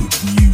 you.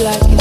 like